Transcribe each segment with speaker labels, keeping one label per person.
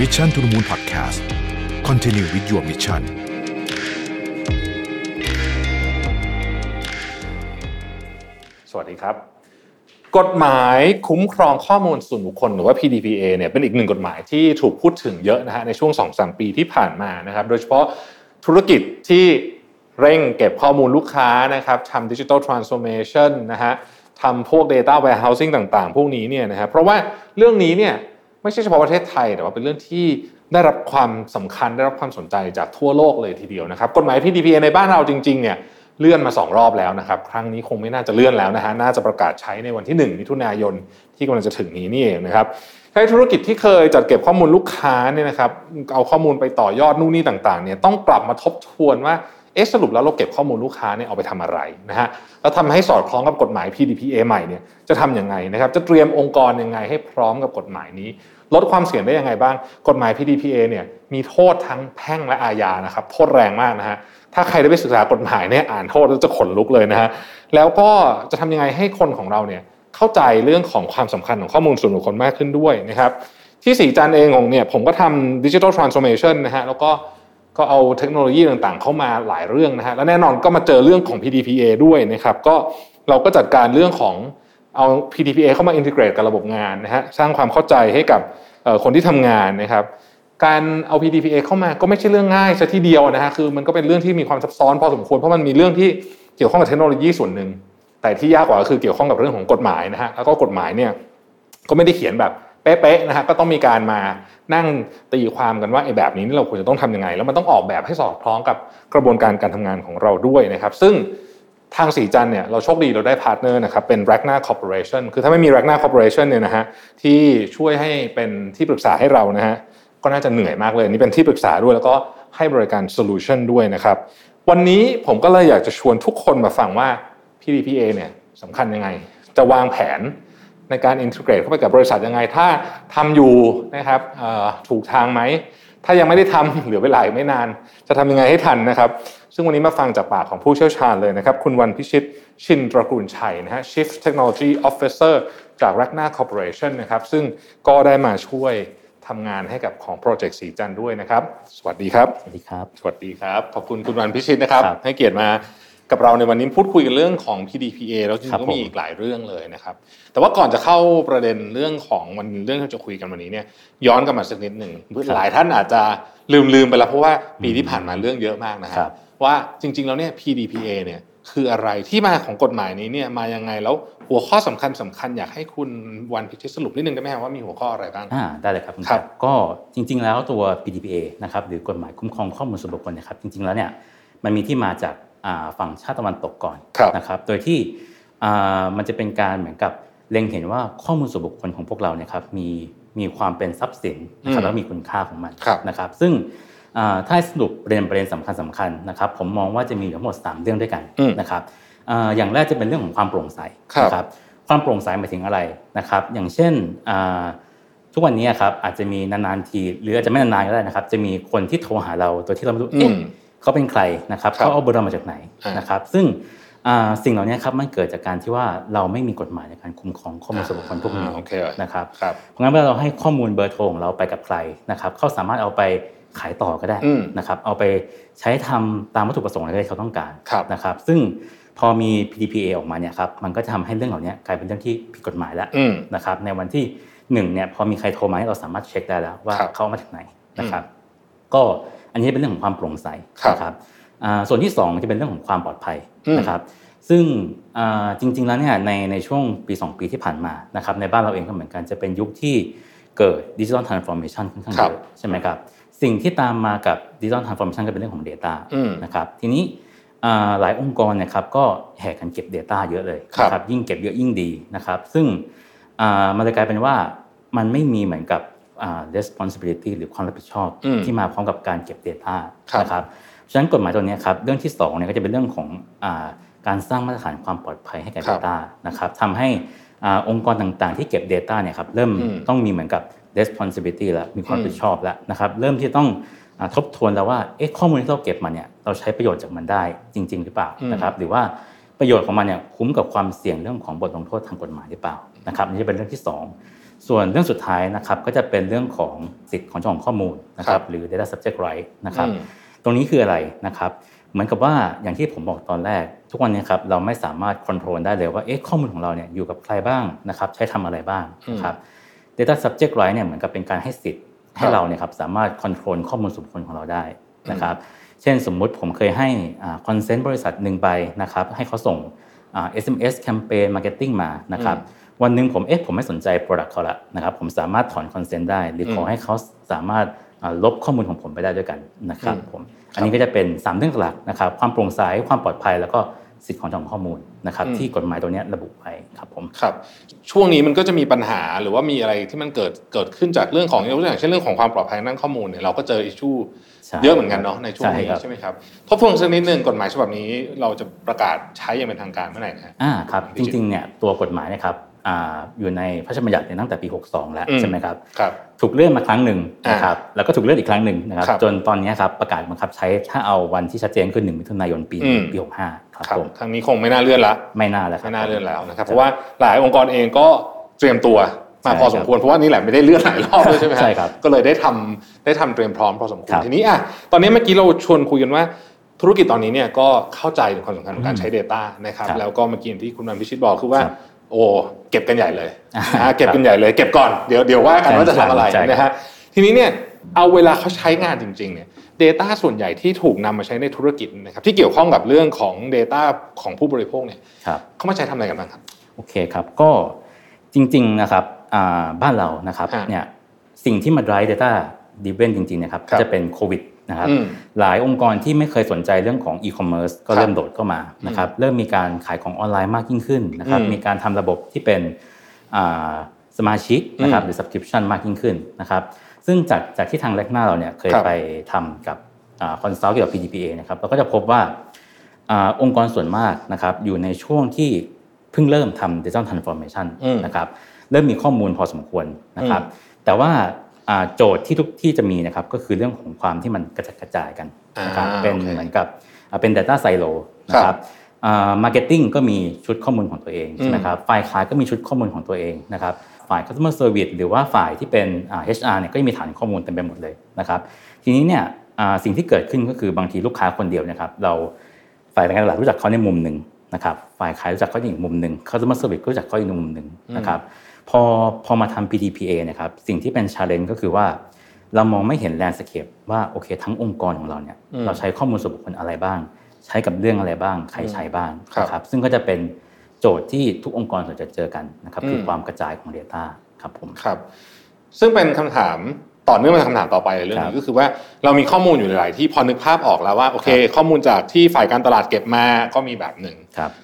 Speaker 1: Mission to the Moon Podcast Continue with your mission
Speaker 2: สวัสดีครับ กฎหมายคุ้มครองข้อมูลส่วนบุคคลหรือว่า PDPA เนี่ยเป็นอีกหนึ่งกฎหมายที่ถูกพูดถึงเยอะนะฮะในช่วง 2-3 ปีที่ผ่านมานะครับ โดยเฉพาะธุรกิจที่เร่งเก็บข้อมูลลูกค้านะครับทำดิจิทัลทรานส์โอมชันนะฮะทำพวก Data Warehousing ต่างๆ พวกนี้เนี่ยนะครับเพราะว่าเรื่องนี้เนี่ย ไม่ใช่เฉพาะประเทศไทย แต่ว่าเป็นเรื่องที่ได้รับความสำคัญได้รับความสนใจจากทั่วโลกเลยทีเดียวนะครับกฎหมาย PDPA ในบ้านเราจริงๆเนี่ยเลื่อนมา 2 รอบแล้วนะครับ ครั้งนี้คงไม่น่าจะเลื่อนแล้วนะฮะน่าจะประกาศใช้ในวันที่ 1 มิถุนายนที่กำลังจะถึงนี้นี่เองนะครับใช้ธุรกิจที่เคยจัดเก็บข้อมูลลูกค้าเนี่ยนะครับเอาข้อมูลไปต่อยอดนู่นนี่ต่างๆเนี่ยต้องกลับมาทบทวนว่าเอ๊ะสรุปแล้วเราเก็บข้อมูลลูกค้าเนี่ยเอาไปทำอะไรนะฮะแล้วทำให้สอดคล้องกับกฎหมาย PDPA ใหม่เนี่ยจะทำยังไงนะครับจะเตรียมองค์กรยังไงให้พร้อมกับกฎหมายนี้ ลดความเสี่ยงได้ยังไงบ้าง กฎหมาย PDPA เนี่ยมีโทษทั้งแพ่งและอาญานะครับโทษแรงมากนะฮะถ้าใครได้ไปศึกษากฎหมายเนี่ยอ่านโทษแล้วจะขนลุกเลยนะฮะแล้วก็จะทำยังไงให้คนของเราเนี่ยเข้าใจเรื่องของความสำคัญของข้อมูลส่วนบุคคลมากขึ้นด้วยนะครับที่สีจันเองของเนี่ยผมก็ทำดิจิทัลทรานส์โอมชันนะฮะแล้วก็ก็เอาเทคโนโลยีต่างๆ เข้ามาหลายเรื่องนะฮะและแน่นอนก็มาเจอเรื่องของ PDPA ด้วยนะครับก็เราก็จัดการเรื่องของเอา PDPA เข้ามาอินทิเกรตกับระบบงานนะฮะสร้างความเข้าใจให้กับ คนที่ทำงานนะครับการเอา PDPA เข้ามาก็ไม่ใช่เรื่องง่ายซะทีเดียวนะฮะคือมันก็เป็นเรื่องที่มีความซับซ้อนพอสมควรเพราะมันมีเรื่องที่เกี่ยวข้องกับเทคโนโลยีส่วนหนึ่งแต่ที่ยากกว่าก็คือเกี่ยวข้องกับเรื่องของกฎหมายนะฮะแล้วก็กฎหมายเนี่ยก็ไม่ได้เขียนแบบเป๊ะๆนะฮะก็ต้องมีการมานั่งตีความกันว่าไอ้แบบนี้นี่เราควรจะต้องทำยังไง แล้วมันต้องออกแบบให้สอดคล้องกับกระบวนการการทำงานของเราด้วยนะครับ ซึ่ง ทาง Mission เนี่ยเราโชคดีเราได้ partner นะครับเป็น r a g n a Corporation คือถ้าไม่มี r a g n a Corporation เนี่ยนะฮะที่ช่วยให้เป็นที่ปรึกษาให้เรานะฮะก็น่าจะเหนื่อยมากเลย นี่เป็นที่ปรึกษาด้วยแล้วก็ให้บริการ solution ด้วยนะครับวันนี้ผมก็เลยอยากจะชวนทุกคนมาฟังว่า PDPA เนี่ยสำคัญยังไง จะวางแผนในการอินทิเกรตเข้าไปกับบริษัทยังไง ถ้าทำอยู่นะครับถูกทางไหม ถ้ายังไม่ได้ทำเหลือเวลาไม่นาน จะทำยังไงให้ทันนะครับ ซึ่งวันนี้มาฟังจากปากของผู้เชี่ยวชาญเลยนะครับ คุณวันพิชิตชินตระกูลชัยนะฮะ Chief Technology Officer จาก r a g n a Corporation นะครับ ซึ่งก็ได้มาช่วยทำงานให้กับของโปรเจกต์สีจันด้วยนะครับ สวัสดีครับ
Speaker 3: สวัสดีครับ
Speaker 2: สวัสดีครับ ขอบคุณคุณวันพิชิตนะครับ ให้เกียรติมากับเราในวันนี้พูดคุยกันเรื่องของ PDPA แล้วจริงๆก็มีอีกหลายเรื่องเลยนะครับ แต่ว่าก่อนจะเข้าประเด็นเรื่องของวันเรื่องที่จะคุยกันวันนี้เนี่ยย้อนกลับมาสักนิดหนึ่งหลายท่านอาจจะลืมลืมไปแล้วเพราะว่าปีที่ผ่านมาเรื่องเยอะมากนะครับ ว่าจริง ๆ แล้วเนี่ย PDPA เนี่ยคืออะไรที่มาของกฎหมายนี้เนี่ยมายังไงแล้วหัวข้อสำคัญสำคัญอยากให้คุณวันพิชิตสรุปนิดนึงได้ไหมครับว่ามีหัวข้ออะไรบ้าง
Speaker 3: อ่าได้เลยครับครับ ก็จริง ๆ แล้วตัว PDPA นะครับหรือกฎหมายคุ้มครองข้อมูลส่วนบุคคลนะครับจริง ๆ แล้วเนี่ยมันมีที่มาจากฝั่งชาติตะวันตกก่อนนะครับ โดยที่มันจะเป็นการเหมือนกับเล็งเห็นว่าข้อมูลส่วนบุคคลของพวกเราเนี่ยครับมีมีความเป็นทรัพย์สินนะครับแล้วมีคุณค่าของมันนะครับ ซึ่ง ถ้าสรุปประเด็นประเด็นสำคัญสำคัญนะครับผมมองว่าจะมีทั้งหมด 3 เรื่องด้วยกันนะครับอย่างแรกจะเป็นเรื่องของความโปร่งใสนะครับความโปร่งใสหมายถึงอะไรนะครับ อย่างเช่นทุกวันนี้ครับอาจจะมีนานๆทีหรืออาจจะไม่นานๆก็ได้นะครับ จะมีคนที่โทรหาเราโดยที่เราไม่รู้เอ๊ะเขาเป็นใครนะครับเขาเอาเบอร์เรามาจากไหนนะครับ ซึ่ง สิ่งเหล่านี้ครับมันเกิดจากการที่ว่าเราไม่มีกฎหมายในการคุ้มครองข้อมูลส่วนบุคคลพวกนี้นะครับเพราะงั้นเมื่อเราให้ข้อมูลเบอร์โทรของเราไปกับใครนะครับเขาสามารถเอาไปขายต่อก็ได้นะครับเอาไปใช้ทำตามวัตถุประสงค์อะไรที่เขาต้องการนะครับซึ่งพอมี PDPA ออกมาเนี่ยครับมันก็จะทำให้เรื่องเหล่านี้กลายเป็นเรื่องที่ผิดกฎหมายแล้วนะครับในวันที่หนึ่งเนี่ยพอมีใครโทรมาให้เราสามารถเช็คได้แล้วว่าเขามาจากไหนนะครับก็อันนี้เป็นเรื่องของความโปร่งใสนะครับ ส่วนที่ 2 จะเป็นเรื่องของความปลอดภัยนะครับซึ่งจริง ๆ แล้วเนี่ยในในช่วงปี 2 ปีที่ผ่านมานะครับในบ้านเราเองก็เหมือนกันจะเป็นยุคที่เกิด digital transformation ค่อนข้างเยอะใช่ไหมครับสิ่งที่ตามมากับ digital transformation ก็เป็นเรื่องของ Data นะครับทีนี้หลายองค์กรเนี่ยครับก็แห่กันเก็บ Data เยอะเลยนะครับยิ่งเก็บเยอะยิ่งดีนะครับซึ่งมันเลยกลายเป็นว่ามันไม่มีเหมือนกับ responsibility หรือความรับผิดชอบที่มาพร้อมกับการเก็บ Data นะครับ ฉะนั้นกฎหมายตัวนี้ครับเรื่องที่2เนี่ยก็จะเป็นเรื่องของอการสร้างมาตรฐานความปลอดภัยให้กับ Data นะครับทำให้องค์กรต่างๆ ที่เก็บ Data เนี่ยครับเริ่มต้องมีเหมือนกับ responsibility แล้วมีความรับผิดชอบแล้วนะครับเริ่มที่ต้องทบทวนแล้วว่าเอ๊ะข้อมูลที่เราเก็บมาเนี่ยเราใช้ประโยชน์จากมันได้จริง ๆ หรือเปล่านะครับหรือว่าประโยชน์ของมันเนี่ยคุ้มกับความเสี่ยงเรื่องของบทลงโทษทางกฎหมายหรือเปล่านะครับนี่จะเป็นเรื่องที่ 2 ส่วนเรื่องสุดท้ายนะครับก็จะเป็นเรื่องของสิทธิ์ของเจ้าของข้อมูลนะครับหรือ data subject right นะครับ ตรงนี้คืออะไรนะครับ เหมือนกับว่าอย่างที่ผมบอกตอนแรก ทุกวันนี้ครับเราไม่สามารถควบคุมได้เลยว่าเอ๊ะข้อมูลของเราเนี่ยอยู่กับใครบ้างนะครับ ใช้ทำอะไรบ้างนะครับ data subject right เนี่ยเหมือนกับเป็นการให้สิทธิ์ให้เราเนี่ยครับสามารถควบคุมข้อมูลส่วนบุคคลของเราได้นะครับเช่นสมมุติผมเคยให้ consent บริษัทหนึ่งไปนะครับให้เขาส่ง SMS แคมเปญ marketing มานะครับวันหนึ่งผมเอ๊ะผมไม่สนใจ Product เขาละนะครับผมสามารถถอน consent ได้ หรือขอให้เขาสามารถ ลบข้อมูลของผมไปได้ด้วยกันนะครับผมอันนี้ก็จะเป็น3เรื่องหลักนะครับความโปร่งใสความปลอดภัยแล้วก็สิทธิของเจ้าของข้อมูลนะครับที่กฎหมายตัวนี้ระบุไว้ครับผม
Speaker 2: ครับช่วงนี้มันก็จะมีปัญหาหรือว่ามีอะไรที่มันเกิดเกิดขึ้นจากเรื่องของอย่างเช่นเรื่องของความปลอดภัยด้านข้อมูลเนี่ยเราก็เจอ issueเยอะเหมือนกันเนาะในช่วงนี้ใช่ไหมครับทบทวนสักนิดนึงกฎหมายฉบับนี้เราจะประกาศใช้อย่างเป็นทางการเมื่อไหร่นะ
Speaker 3: อ่าครับจริงๆเนี่ยตัวกฎหมายนะครับ อยู่ในพระราชบัญญัติตั้งแต่ปี 62 แล้วใช่ไหมครับ
Speaker 2: ครับ
Speaker 3: ถูกเลื่อนมาครั้งหนึ่งนะครับแล้วก็ถูกเลื่อนอีกครั้งหนึ่งนะครับจนตอนนี้ครับประกาศบังคับใช้ถ้าเอาวันที่ชัดเจนคือหนึ่งมิถุนายนปีปี 65 ครับผม
Speaker 2: ครั้งนี้คงไม่น่าเลื่อนละ
Speaker 3: ไม่น่าแล้ว
Speaker 2: ไม่น่าเลื่อนแล้วนะครับเพราะว่าหลายองค์กรเองก็เตรียมตัวมาพอสมควรเพราะว่านี่แหละไม่ได้เลื่อนหลายรอบด้วยใช่ไหม
Speaker 3: ใช่ครับ
Speaker 2: ก็เลยได้ทำได้ทำเตรียมพร้อมพอสมควรทีนี้อะตอนนี้เมื่อกี้เราชวนคุยกันว่าธุรกิจตอนนี้เนี่ยก็เข้าใจถึงความสำคัญของการใช้ Data นะครับแล้วก็เมื่อกี้ที่คุณนันพิชิตบอกคือว่า โอ้เก็บกันใหญ่เลยเก็บกันใหญ่เลย เก็บก่อนเดี๋ยวเดี๋ยวว่ากันว่าจะทำอะไรนะฮะทีนี้เนี่ยเอาเวลาเขาใช้งานจริงๆเนี่ย Data ส่วนใหญ่ที่ถูกนำมาใช้ในธุรกิจนะครับที่เกี่ยวข้องกับเรื่องของ Data ของผู้บริโภคเนี่ยเขามาใช้ทำอะไรกันบ้างครับ
Speaker 3: โอเคครับก็จริงๆนะครับบ้านเรานะครับเนี่ยสิ่งที่มา drive data driven จริงๆนะครับจะเป็นโควิด นะครับหลายองค์กรที่ไม่เคยสนใจเรื่องของอีคอมเมิร์ซก็เริ่มโดดเข้ามานะครับเริ่มมีการขายของออนไลน์มากยิ่งขึ้นนะครับมีการทำระบบที่เป็นสมาชิกนะครับหรือ subscription มากยิ่งขึ้นนะครับซึ่งจากจากที่ทาง Ragnar เราเนี่ยเคยไปทำกับ consult เกี่ยวกับ PDPA นะครับเราก็จะพบว่าองค์กรส่วนมากนะครับอยู่ในช่วงที่เพิ่งเริ่มทำ digital transformation นะครับเริ่มมีข้อมูลพอสมควรนะครับแต่ว่า โจทย์ที่ทุกที่จะมีนะครับก็คือเรื่องของความที่มันกระจัดกระจายกันนะครับเป็นเหมือนกับเป็น data silo นะครับ marketing ก็มีชุดข้อมูลของตัวเองใช่ไหมครับฝ่ายขายก็มีชุดข้อมูลของตัวเองนะครับฝ่าย customer service หรือว่าฝ่ายที่เป็น HR เนี่ยก็มีฐานข้อมูลเต็มไปหมดเลยนะครับทีนี้เนี่ยสิ่งที่เกิดขึ้นก็คือบางทีลูกค้าคนเดียวนะครับเราฝ่ายการตลาดรู้จักเขาในมุมหนึ่งนะครับฝ่ายขายรู้จักเขาอีกมุมหนึ่ง customer service รู้จักเขาอีกมุมหนึ่งนะครับ พอพอมาทำ PDPA นะครับสิ่งที่เป็น challenge ก็คือว่าเรามองไม่เห็น landscape ว่าโอเค ทั้งองค์กรของเราเนี่ยเราใช้ข้อมูลส่วนบุคคลอะไรบ้าง ใช้กับเรื่องอะไรบ้าง ใครใช้บ้างนะครับซึ่งก็จะเป็นโจทย์ที่ทุกองค์กรจะเจอกันนะครับคือความกระจายของ Data ครับผม
Speaker 2: ครับ ซึ่งเป็นคำถาม ต่อเนื่องมาคำถามต่อไปเรื่องนี้ก็คือว่าเรามีข้อมูลอยู่หลายที่พอนึกภาพออกแล้วว่าโอเค ข้อมูลจากที่ฝ่ายการตลาดเก็บมาก็มีแบบหนึ่ง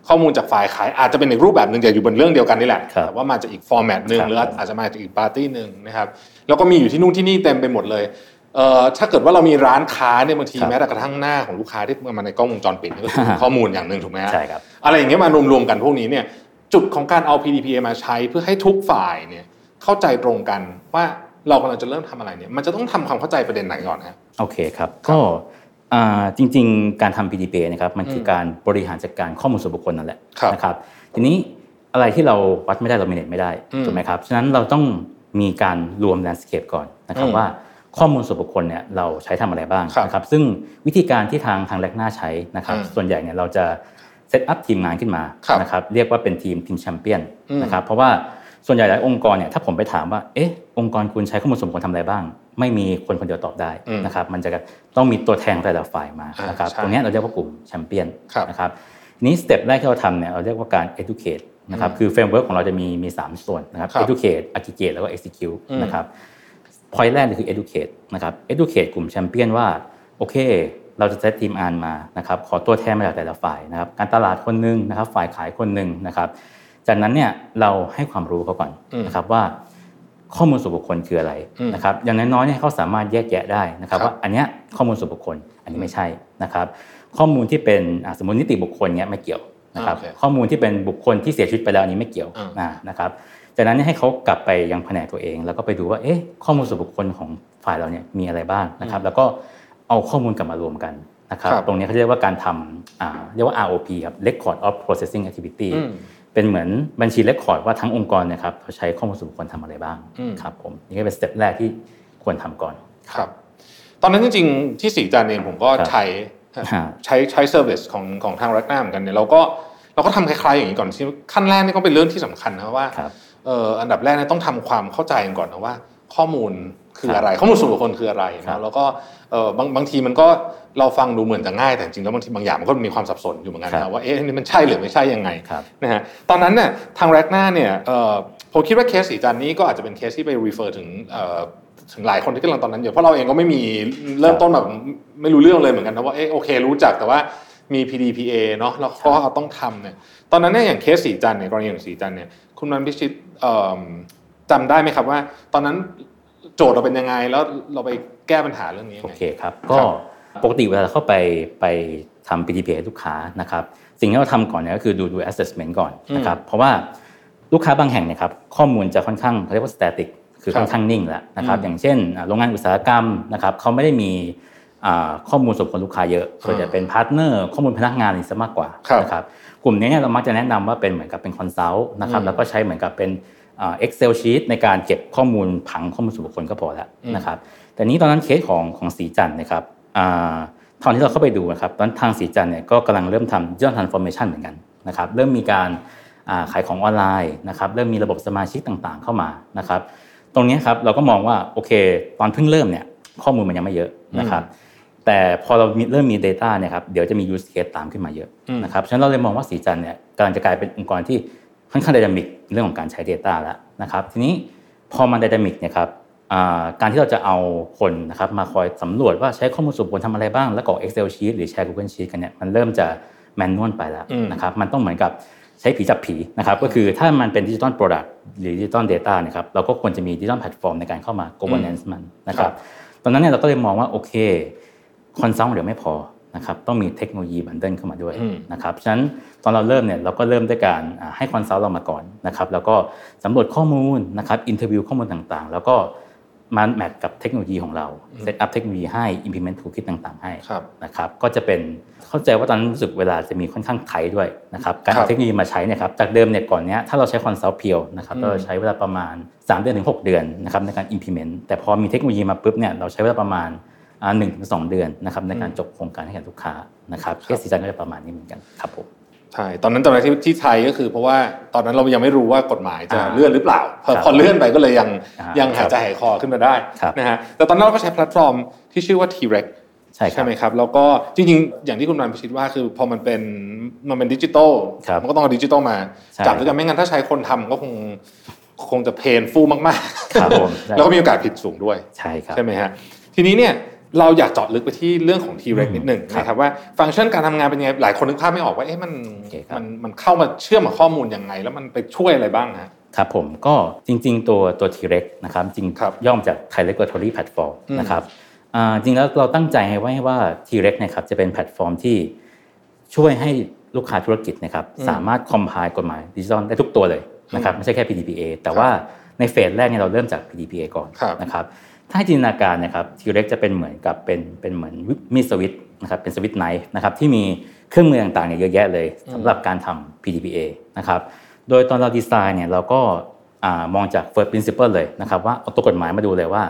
Speaker 2: ข้อมูลจากฝ่ายขายอาจจะเป็นอีกรูปแบบหนึ่งแต่อยู่บนเรื่องเดียวกันนี่แหละแต่ว่ามาจากอีกฟอร์แมตหนึ่งหรืออาจจะมาจากอีกปาร์ตี้หนึ่งนะครับแล้วก็มีอยู่ที่นู่นที่นี่เต็มไปหมดเลยเอ่อถ้าเกิดว่าเรามีร้านค้าเนี่ยบางทีแม้แต่กระทั่งหน้าของลูกค้าที่มาในกล้องวงจรปิดก็คือข้อมูลอย่างหนึ่งถูกไหม
Speaker 3: ใช่ครับ
Speaker 2: อะไรอย่างเงี้ยมารวมๆกันพวกนี้เนี่ยจุดของการเอา PDPA มาใช้เพื่อให้ทุกฝ่ายเนี่ยเข้าใจตรงกันว่า เรากำลังจะเริ่มทำอะไรเนี่ยมันจะต้องทำความเข้าใจประเด็นไหนก่อนฮะ
Speaker 3: โอเคครับก็จริง ๆ การทำ PDPA นะครับมันคือการบริหารจัดการข้อมูลส่วนบุคคลนั่นแหละนะครับทีนี้อะไรที่เราวัดไม่ได้เราเมเนจไม่ได้ถูกไหมครับฉะนั้นเราต้องมีการรวมแลนด์สเคปก่อนนะครับว่าข้อมูลส่วนบุคคลเนี่ยเราใช้ทำอะไรบ้างนะครับซึ่งวิธีการที่ทางทางแลกหน้าใช้นะครับส่วนใหญ่เนี่ยเราจะ set up ทีมงานขึ้นมานะครับเรียกว่าเป็นทีมทีมแชมเปี้ยนนะครับเพราะว่า ส่วนใหญ่หลายองค์กรเนี่ยถ้าผมไปถามว่าเอ๊ะองค์กรคุณใช้ข้อมูลส่วนบุคคลทำอะไรบ้าง ไม่มีคนคนเดียวตอบได้นะครับมันจะต้องมีตัวแทนแต่ละฝ่ายมานะครับตรงนี้เราเรียกว่ากลุ่มแชมเปี้ยนนะครับนี้ step แรกที่เราทำเนี่ยเราเรียกว่าการ educate นะครับคือ framework ของเราจะมีมีสามส่วนนะครับ educate aggregate แล้วก็ execute นะครับ point แรกคือ educate นะครับ educate กลุ่มแชมเปี้ยนว่าโอเคเราจะเซตทีมอานมานะครับขอตัวแทนมาจากแต่ละฝ่ายนะครับการตลาดคนหนึ่งนะครับฝ่ายขายคนหนึ่งนะครับ จากนั้นเนี่ยเราให้ความรู้เขาก่อนนะครับว่าข้อมูลส่วนบุคคลคืออะไรนะครับอย่างน้อยๆเนี่ยเขาสามารถแยกแยะได้นะครับว่าอันนี้ข้อมูลส่วนบุคคลอันนี้ไม่ใช่นะครับ ข้อมูลที่เป็นสมมตินิติบุคคลเนี่ยไม่เกี่ยวนะครับข้อมูลที่เป็นบุคคลที่เสียชีวิตไปแล้วอันนี้ไม่เกี่ยวนะครับจากนั้นให้เขากลับไปยังแผนกตัวเอง แล้วก็ไปดูว่าเอ๊ะข้อมูลส่วนบุคคลของฝ่ายเราเนี่ยมีอะไรบ้างนะครับ แล้วก็เอาข้อมูลกลับมารวมกันนะครับ ตรงนี้เขาเรียกว่าการทำเรียกว่า ROPA ครับ Record of Processing Activity เป็นเหมือนบัญชี record ว่าทั้งองค์กรนะครับเขาใช้ข้อมูลส่วนบุคคลทำอะไรบ้างครับผมนี่ก็เป็น step แรกที่ควรทำก่อน
Speaker 2: ครับ ตอนนั้นจริงๆที่ศรีจันทร์เองผมก็ใช้ใช้ใช้ service ของของทาง Ragnar เหมือนกันเนี่ยเราก็เราก็ทำคล้ายๆอย่างนี้ก่อนที่ขั้นแรกนี่ก็เป็นเรื่องที่สำคัญนะว่าเอออันดับแรกเนี่ยต้องทำความเข้าใจกันก่อนนะว่า ข้อมูล คืออะไร ข้อมูลส่วนบุคคลคืออะไรนะแล้วก็เออบางบางทีมันก็เราฟังดูเหมือนจะง่ายแต่จริงแล้วบางทีบางอย่างมันก็มีความสับสนอยู่เหมือนกันนะว่าเอ๊ะนี่มันใช่หรือไม่ใช่ยังไงนะฮะตอนนั้นเนี่ยทางแรกหน้าเนี่ยผมคิดว่าเคสสีจันนี้ก็อาจจะเป็นเคสที่ไป refer ถึงถึงหลายคนที่กำลังตอนนั้นอยู่เพราะเราเองก็ไม่มีเริ่มต้นแบบไม่รู้เรื่องเลยเหมือนกันนะว่าเออโอเค รู้จักแต่ว่ามี PDPA เนาะแล้วก็ต้องทำเนี่ยตอนนั้นเนี่ยอย่างเคสศรีจันทร์เนี่ยกรณีอย่างศรีจันทร์เนี่ยคุณนันพิชิตจำได้ไหมครับว่า ตอนนั้น โจทย์เราเป็นยังไง แล้วเราไปแก้ปัญหาเรื่องนี้ยังไงโอ
Speaker 3: เคครับ ก็ปกติเวลาเข้าไปไปทำ PDPA ลูกค้านะครับสิ่งที่เราทำก่อนเนี่ยก็คือดูดู assessment ก่อนนะครับเพราะว่าลูกค้าบางแห่งเนี่ยครับข้อมูลจะค่อนข้างเขาเรียกว่า static คือค่อนข้างนิ่งแล้วนะครับอย่างเช่นโรงงานอุตสาหกรรมนะครับเขาไม่ได้มีข้อมูลส่วนบุคคลลูกค้าเยอะส่วนใหญ่เป็น partner ข้อมูลพนักงานนี่ซะมากกว่านะครับกลุ่มนี้เนี่ยเรามักจะแนะนำว่าเป็นเหมือนกับเป็น consult นะครับแล้วก็ใช้เหมือนกับเป็น Excel sheet ในการเก็บข้อมูลผังข้อมูลส่วนบุคคลก็พอแล้วนะครับแต่นี้ตอนนั้นเคสของของศรีจันทร์นะครับตอนที่เราเข้าไปดูนะครับตอนทางศรีจันทร์เนี่ยก็กำลังเริ่มทำ digital transformation เหมือนกันนะครับเริ่มมีการขายของออนไลน์นะครับเริ่มมีระบบสมาชิกต่างๆ เข้ามานะครับตรงนี้ครับเราก็มองว่าโอเค ตอนเพิ่งเริ่มเนี่ยข้อมูลมันยังไม่เยอะนะครับแต่พอเราเริ่มมี Data เนี่ยครับเดี๋ยวจะมี use case ตามขึ้นมาเยอะนะครับฉะนั้นเราเลยมองว่าศรีจันทร์เนี่ยกำลังจะกลายเป็นองค์กรที่ ค่อนข้าง dynamic เรื่องของการใช้ Data แล้วนะครับทีนี้พอมัน dynamic เนี่ยครับการที่เราจะเอาคนนะครับมาคอยสำรวจว่าใช้ข้อมูลส่วนบุคคลทำอะไรบ้าง แล้วก็ Excel sheet หรือแชร์ Google Sheet กันเนี่ยมันเริ่มจะ manual ไปแล้วนะครับมันต้องเหมือนกับใช้ผีจับผีนะครับก็คือถ้ามันเป็น digital product หรือ digital data นะครับเราก็ควรจะมี digital platform ในการเข้ามา governance มันนะครับตอนนั้นเนี่ยเราก็เลยมองว่าโอเค consult เดียวไม่พอ นะครับต้องมีเทคโนโลยี bundle เข้ามาด้วยนะครับฉะนั้นตอนเราเริ่มเนี่ยเราก็เริ่มด้วยการให้ consult เรามาก่อนนะครับแล้วก็สำรวจข้อมูลนะครับ interview ข้อมูลต่างๆ แล้วก็มา match กับเทคโนโลยีของเรา set up เทคโนโลยีให้ implement toolkit ต่างๆ ให้นะครับก็จะเป็นเข้าใจว่าตอนนั้นรู้สึกเวลาจะมีค่อนข้าง tight ด้วยนะครับการเอาเทคโนโลยีมาใช้เนี่ยครับจากเดิมเนี่ยก่อนเนี้ยถ้าเราใช้ consult เพียวนะครับเราใช้เวลาประมาณ 3 เดือนถึง 6 เดือนนะครับในการ implement แต่พอมีเทคโนโลยีมาปุ๊บเนี่ยเราใช้เวลาประมาณ หนึ่งถึงสองเดือนนะครับในการจบโครงการให้กับลูกค้านะครับเคสศรีจันทร์ก็จะประมาณนี้เหมือนกันครับผม
Speaker 2: ใช่ตอนนั้นจำได้ที่ที่ tight ก็คือเพราะว่าตอนนั้นเรายังไม่รู้ว่ากฎหมายจะเลื่อนหรือเปล่า พอเลื่อนไปก็เลยยังยังหายใจหายคอขึ้นมาได้นะฮะแต่ตอนนั้นเราก็ใช้แพลตฟอร์มที่ชื่อว่า t-reg ใช่ใช่ไหมครับแล้วก็จริงๆ อย่างที่คุณนันพิชิตว่าคือพอมันเป็นมันเป็นดิจิตอลมันก็ต้องเอาดิจิตอลมาจับด้วยกันไม่งั้นถ้าใช้คนทำก็คงคงจะ painfulมากๆแล้วก็มีโอกาสผิดสูงด้วย
Speaker 3: ใช่ครับ
Speaker 2: ใช่ไหมฮะทีนี้เนี่ย เราอยากเจาะลึกไปที่เรื่องของ T-Rex นิดหนึ่งนะครับว่าฟังก์ชันการทำงานเป็นยังไงหลายคนนึกภาพไม่ออกว่าเอ๊ะมันมันมันเข้ามาเชื่อมกับข้อมูลยังไง แล้วมันไปช่วยอะไรบ้างฮะ
Speaker 3: ครับผมก็จริง ๆ ตัวตัว T-Rex นะครับจริงย่อมจาก Thai Regulatory Platform นะครับจริงแล้วเราตั้งใจให้ไว้ว่า T-Rex นะครับจะเป็นแพลตฟอร์มที่ช่วยให้ลูกค้าธุรกิจนะครับสามารถคอมไพล์กฎหมายดิจิทัลได้ทุกตัวเลยนะครับไม่ใช่แค่ PDPA แต่ว่าใน phase แรกเนี่ยเราเริ่มจาก PDPA ก่อนนะครับ ถ้าให้จินตนาการนะครับ t-reg จะเป็นเหมือนกับเป็นเป็นเหมือนมี Swiss นะครับเป็น Swiss knife นะครับที่มีเครื่องมือต่างๆเนี่ยเยอะแยะเลยสำหรับการทำ PDPA นะครับโดยตอนเราดีไซน์เนี่ยเราก็มองจาก first principle เลยนะครับว่าเอาตัวกฎหมายมาดูเลยว่า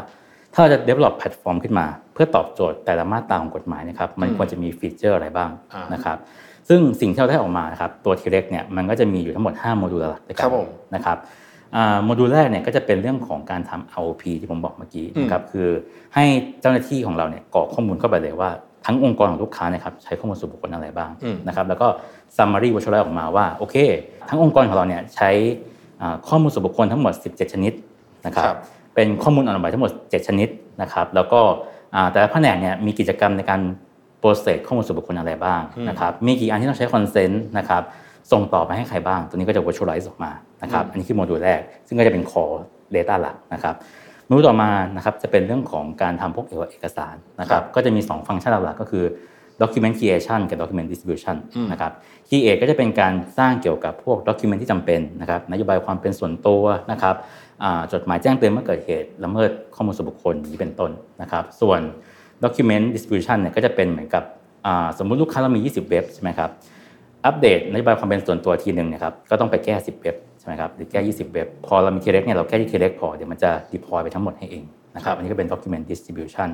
Speaker 3: ถ้าเราจะ develop แพลตฟอร์มขึ้นมา เพื่อตอบโจทย์แต่ละมาตราของกฎหมายนะครับมันควรจะมีฟีเจอร์อะไรบ้างนะครับซึ่งสิ่งที่เราได้ออกมานะครับตัวทีเร็กเนี่ยมันก็จะมีอยู่ทั้งหมด 5 โมดูลหลักด้วยกันนะครับ โมดูลแรกเนี่ยก็จะเป็นเรื่องของการทำ ROP ที่ผมบอกเมื่อกี้นะครับคือให้เจ้าหน้าที่ของเราเนี่ยกรอกข้อมูลเข้าไปเลยว่าทั้งองค์กรของลูกค้านะครับใช้ข้อมูลส่วนบุคคลอะไรบ้างนะครับแล้วก็ summary v i s u a l ออกมาว่าโอเค ทั้งองค์กรของเราเนี่ยใช้ข้อมูลส่วนบุคคลทั้งหมด 17 ชนิดนะครับเป็นข้อมูลอ่อนไหวทั้งหมด 7 ชนิดนะครับแล้วก็แต่ละแผนกเนี่ยมีกิจกรรมในการ process ข้อมูลส่วนบุคคลอะไรบ้างนะครับมีกี่อันที่ต้องใช้ consent นะครับ ส่งต่อไปให้ใครบ้าง ตัวนี้ก็จะ visualize ออกมานะครับ อันนี้คือโมดูลแรก ซึ่งก็จะเป็น core data หลักนะครับโมดูลต่อมานะครับจะเป็นเรื่องของการทำพวกเอกสารนะครับก็จะมี 2 ฟังก์ชันหลักก็คือ document creation กับ document distribution นะครับ create ก็จะเป็นการสร้างเกี่ยวกับพวก document ที่จำเป็นนะครับนโยบายความเป็นส่วนตัวนะครับจดหมายแจ้งเตือนเมื่อเกิดเหตุละเมิดข้อมูลส่วนบุคคลนี้เป็นต้นนะครับ ส่วน document distribution เนี่ยก็จะเป็นเหมือนกับสมมุติลูกค้าเรามี 20 เว็บใช่ไหมครับ อัปเดตนโยบายความเป็นส่วนตัวทีหนึ่งนะครับก็ต้องไปแก้ 10 เว็บใช่ไหมครับหรือแก้ 20 เว็บ พอเรามี t-reg เนี่ยเราแก้ที่ t-reg พอเดี๋ยวมันจะ deploy ไปทั้งหมดให้เองนะครับอันนี้ก็เป็น document distribution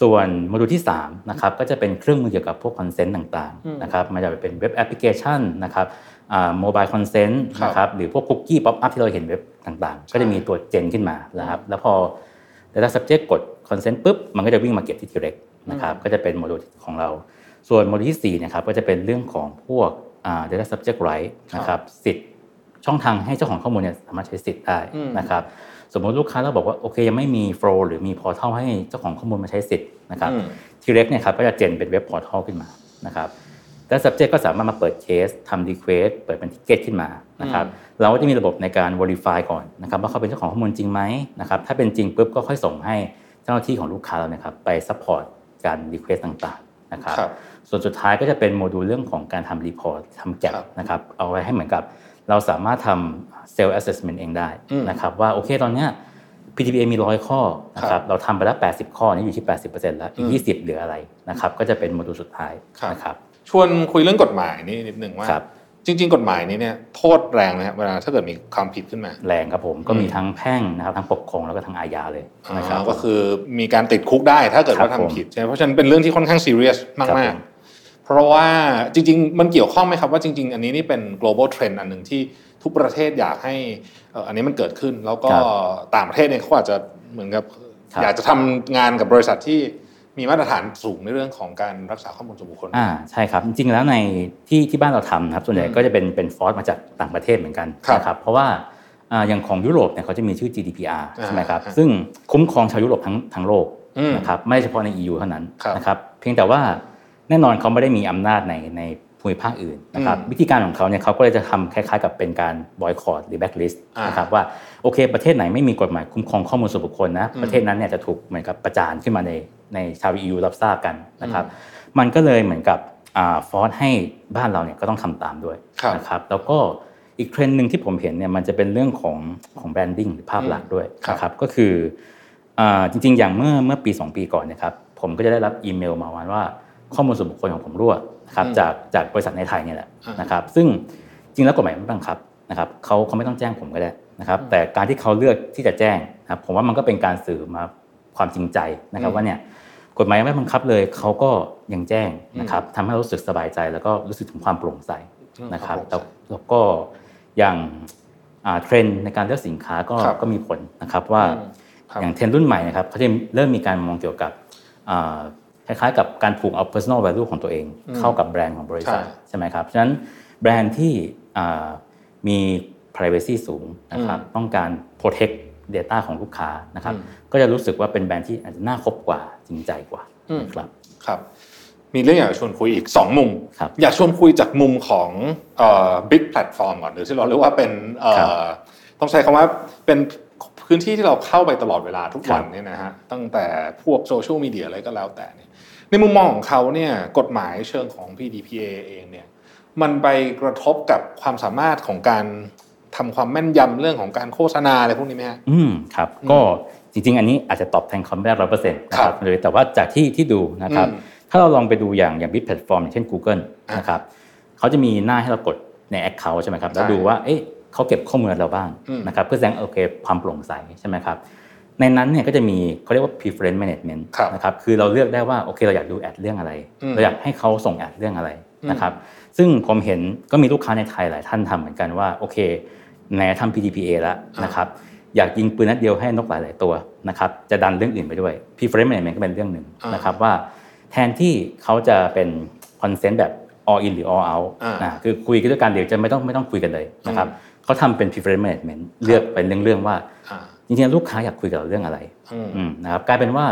Speaker 3: ส่วนโมดูลที่3นะครับก็จะเป็นเครื่องมือเกี่ยวกับพวก consent ต่างๆนะครับมันจะเป็นเว็บแอปพลิเคชันนะครับmobile consent นะครับหรือพวก cookie popup ที่เราเห็นเว็บต่างๆ ก็จะมีตัว gen ขึ้นมานะครับแล้วพอ Data Subject กด Consent ปุ๊บมันก็จะวิ่งมาเก็บที่ t-reg นะครับก็จะเป็นโมดูลของเรา ส่วนโมดูลที่4นะครับก็จะเป็นเรื่องของพวก Data Subject Right นะครับสิทธิ์ช่องทางให้เจ้าของข้อมูลเนี่ยสามารถใช้สิทธิ์ได้นะครับสมมติลูกค้าเราบอกว่าโอเคยังไม่มี flow หรือมี portal ให้เจ้าของข้อมูลมาใช้สิทธิ์นะครับ t-reg เนี่ยครับก็จะ gen เป็น web portal ขึ้นมานะครับแล้ว subject ก็สามารถมาเปิดเคสทำ request เปิดเป็น ticket ขึ้นมานะครับเราก็จะมีระบบในการ verify ก่อนนะครับว่าเขาเป็นเจ้าของข้อมูลจริงไหมนะครับถ้าเป็นจริงปุ๊บก็ค่อยส่งให้เจ้าหน้าที่ของลูกค้าเรานะครับไป support การ request ต่างๆนะครับ ส่วนสุดท้ายก็จะเป็นโมดูลเรื่องของการทำ report ทำแกะนะครับเอาไว้ให้เหมือนกับ เราสามารถทำ self assessment เองได้นะครับว่าโอเคตอนเนี้ย PTPA มีร้อยข้อนะครับเราทำไปแล้ว 80 ข้อนี้อยู่ที่ 80%แล้วอีก 20 เหลืออะไรนะครับก็จะเป็นโมดูลสุดท้ายนะครับ
Speaker 2: ชวนคุยเรื่องกฎหมายนี่นิดนึงว่าจริง ๆ กฎหมายนี้เนี่ยโทษแรงนะเวลาถ้าเกิดมีความผิดขึ้นมา
Speaker 3: แรงครับผมก็มีทั้งแพ่งนะครับทั้งปกครองแล้วก็ทั้งอาญาเลยนะครับ
Speaker 2: ก็คือมีการติดคุกได้ถ้าเกิดว่าทำผิดใช่เพราะฉะนั้นเป็นเรื่องที่ค่อนข้างซีเรียสมากๆเพ ราะว่าจริง ๆ มันเกี่ยวข้องไหมครับว่าจริง ๆ อันนี้นี่เป็น global trend อันหนึ่งที่ทุกประเทศอยากให้อันนี้มันเกิดขึ้น แล้วก็ต่างประเทศเนี่ยเขาอาจจะเหมือนกับอยากจะทำงานกับบริษัทที่มีมาตรฐานสูงในเรื่องของการรักษาข้อมูลส่วนบุคคล
Speaker 3: อ่าใช่ครับจริงๆแล้วในที่ที่บ้านเราทำนะครับส่วนใหญ่ก็จะเป็นเป็นฟอร์สมาจากต่างประเทศเหมือนกันนะครับเพราะว่าอย่างของยุโรปเนี่ยเขาจะมีชื่อ GDPR ใช่ไหมครับซึ่งคุ้มครองชาวยุโรปทั้งทั้งโลกนะครับไม่เฉพาะใน EU เท่านั้นนะครับเพียงแต่ว่า แน่นอนเขาไม่ได้มีอำนาจในในภูมิภาคอื่นนะครับวิธีการของเขาเนี่ยเขาก็เลยจะทำคล้ายๆ กับเป็นการบอยคอตหรือแบ็กลิสต์นะครับว่าโอเค ประเทศไหนไม่มีกฎหมายคุ้มครองข้อมูลส่วนบุคคลนะประเทศนั้นเนี่ยจะถูกเหมือนกับประจานขึ้นมาในในชาว EU รับทราบกันนะครับ มันก็เลยเหมือนกับ force ให้บ้านเราเนี่ยก็ต้องทำตามด้วยนะครับแล้วก็อีกเทรนด์หนึ่งที่ผมเห็นเนี่ยมันจะเป็นเรื่องของของ branding หรือภาพลักษณ์ด้วยนะครับก็คือจริงๆ อย่างเมื่อเมื่อปี 2 ปีก่อนนะครับผมก็จะได้รับอีเมลมาว่า ข้อมูลส่วนบุคคลของผมรั่วนะครับจากจากบริษัทในไทยเนี่ยแหละนะครับซึ่งจริงแล้วกฎหมายไม่บังคับนะครับเขาเขาไม่ต้องแจ้งผมก็ได้นะครับแต่การที่เขาเลือกที่จะแจ้งนะครับผมว่ามันก็เป็นการสื่อมาความจริงใจนะครับว่าเนี่ยกฎหมายไม่บังคับเลยเขาก็ยังแจ้งนะครับทำให้รู้สึกสบายใจ แล้วก็รู้สึกถึงความโปร่งใสนะครับแล้วก็อย่างเทรนด์ในการเลือกสินค้าก็ก็มีผลนะครับว่าอย่างเทรนด์รุ่นใหม่นะครับเขาจะเริ่มมีการมองเกี่ยวกับ คล้ายๆ กับการผูกเอา personal value ของตัวเอง เข้ากับแบรนด์ของบริษัทใช่ไหมครับฉะนั้นแบรนด์ที่มี privacy สูงนะครับต้องการ protect data ของลูกค้านะครับ ก็จะรู้สึกว่าเป็นแบรนด์ที่อาจจะน่าคบกว่าจริงใจกว่าครับ
Speaker 2: ครับ มีเรื่องอยากชวนคุยอีก 2 มุม อยากชวนคุยจากมุมของ big platform ก่อนหรือที่เราเรียกว่าเป็นต้องใช้คำว่าเป็นพื้นที่ที่เราเข้าไปตลอดเวลาทุกวันเนี่ยนะฮะตั้งแต่พวกโซเชียลมีเดียอะไรก็แล้วแต่เนี่ย ในมุมมองของเขาเนี่ยกฎหมายเชิงของ PDPA เองเนี่ยมันไปกระทบกับความสามารถของการทำความแม่นยำเรื่องของการโฆษณาอะไรพวกนี้ไหมฮะ
Speaker 3: อืมครับ ก็จริง ๆ อันนี้อาจจะตอบแทนเขาไม่ได้ร้อยเปอร์เซ็นต์นะครับเลยแต่ว่าจากที่ที่ดูนะครับ ถ้าเราลองไปดูอย่างอย่าง big platform เช่น Google นะครับเขาจะมีหน้าให้เรากดในแอคเคาท์ใช่ไหมครับแล้วดูว่าเอ๊ะเขาเก็บข้อมูลเราบ้างนะครับเพื่อแสดงโอเคความโปร่งใสใช่ไหมครับ ในนั้นเนี่ยก็จะมีเขาเรียกว่า preference management นะครับคือเราเลือกได้ว่าโอเคเราอยากดูแอดเรื่องอะไร เราอยากให้เขาส่งแอดเรื่องอะไรนะครับซึ่งผมเห็นก็มีลูกค้าในไทยหลายท่านทำเหมือนกันว่าโอเคในทำ PDPA แล้วนะครับอยากยิงปืนนัดเดียวให้นกหลาย ๆ ตัวนะครับจะดันเรื่องอื่นไปด้วย preference management ก็เป็นเรื่องหนึ่งนะครับว่าแทนที่เขาจะเป็น consent แบบ all in หรือ all out นะคือคุยกันด้วยกันเดี๋ยวจะไม่ต้องไม่ต้องคุยกันเลยนะครับเขาทำเป็น preference management เลือกเป็นเรื่องๆว่า จริงๆลูกค้าอยากคุยกับเราเรื่องอะไรนะครับกลายเป็นว่า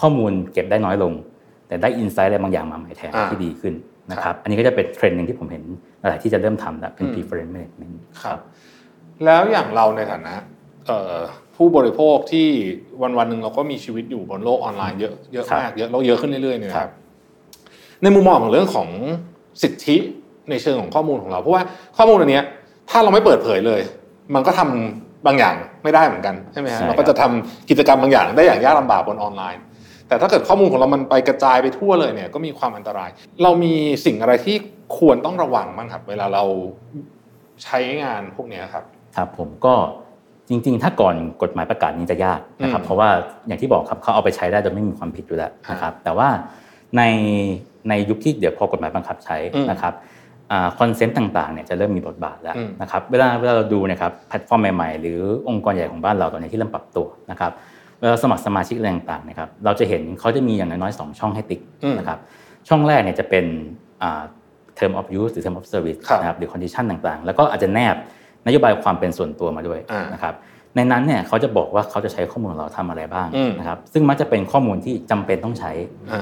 Speaker 3: ข้อมูลเก็บได้น้อยลง แต่ได้อินไซต์อะไรบางอย่างมาใหม่แทนที่ดีขึ้นนะครับอันนี้ก็จะเป็นเทรนด์หนึ่งที่ผมเห็นหลายที่จะเริ่มทำแล้วเป็น preference management
Speaker 2: ครับ แล้วอย่างเราในฐานะผู้บริโภคที่วันวันหนึ่งเราก็มีชีวิตอยู่บนโลกออนไลน์เยอะเยอะมากเยอะเราเยอะขึ้นเรื่อยๆเนี่ยครับ ในมุมมองของเรื่องของสิทธิในเชิงของข้อมูลของเรา เพราะว่าข้อมูลอันนี้ถ้าเราไม่เปิดเผยเลย มันก็ทำ บางอย่างไม่ได้เหมือนกันใช่ไหมฮะเราก็จะทำกิจกรรมบางอย่างได้อย่างยากลาบากบนออนไลน์ แต่ถ้าเกิดข้อมูลของเรามันไปกระจายไปทั่วเลยเนี่ยก็มีความอันตราย เรามีสิ่งอะไรที่ควรต้องระวังบ้างครับ เวลาเราใช้งานพวกนี้ครับ
Speaker 3: ครับผมก็จริง ๆ ถ้าก่อนกฎหมายประกาศนี้จะยากนะครับ เพราะว่าอย่างที่บอกครับเขาเอาไปใช้ได้โดยไม่มีความผิดอยู่แล้วนะครับ แต่ว่าในในยุคที่เดี๋ยวพอกฎหมายบังคับใช้นะครับ consent ต่างๆเนี่ยจะเริ่มมีบทบาทแล้วนะครับเวลาเวลาเราดูนะครับแพลตฟอร์มใหม่ๆ หรือองค์กรใหญ่ของบ้านเราตอนนี้ที่เริ่มปรับตัวนะครับเวลาสมัครสมาชิกอะไรต่างๆนะครับเราจะเห็นเขาจะมีอย่างน้อยๆสองช่องให้ติ๊กนะครับช่องแรกเนี่ยจะเป็น term of use หรือ term of service นะครับหรือ condition ต่างๆ แล้วก็อาจจะแนบนโยบายความเป็นส่วนตัวมาด้วยนะครับในนั้นเนี่ยเขาจะบอกว่าเขาจะใช้ข้อมูลของเราทำอะไรบ้างนะครับซึ่งมักจะเป็นข้อมูลที่จำเป็นต้องใช้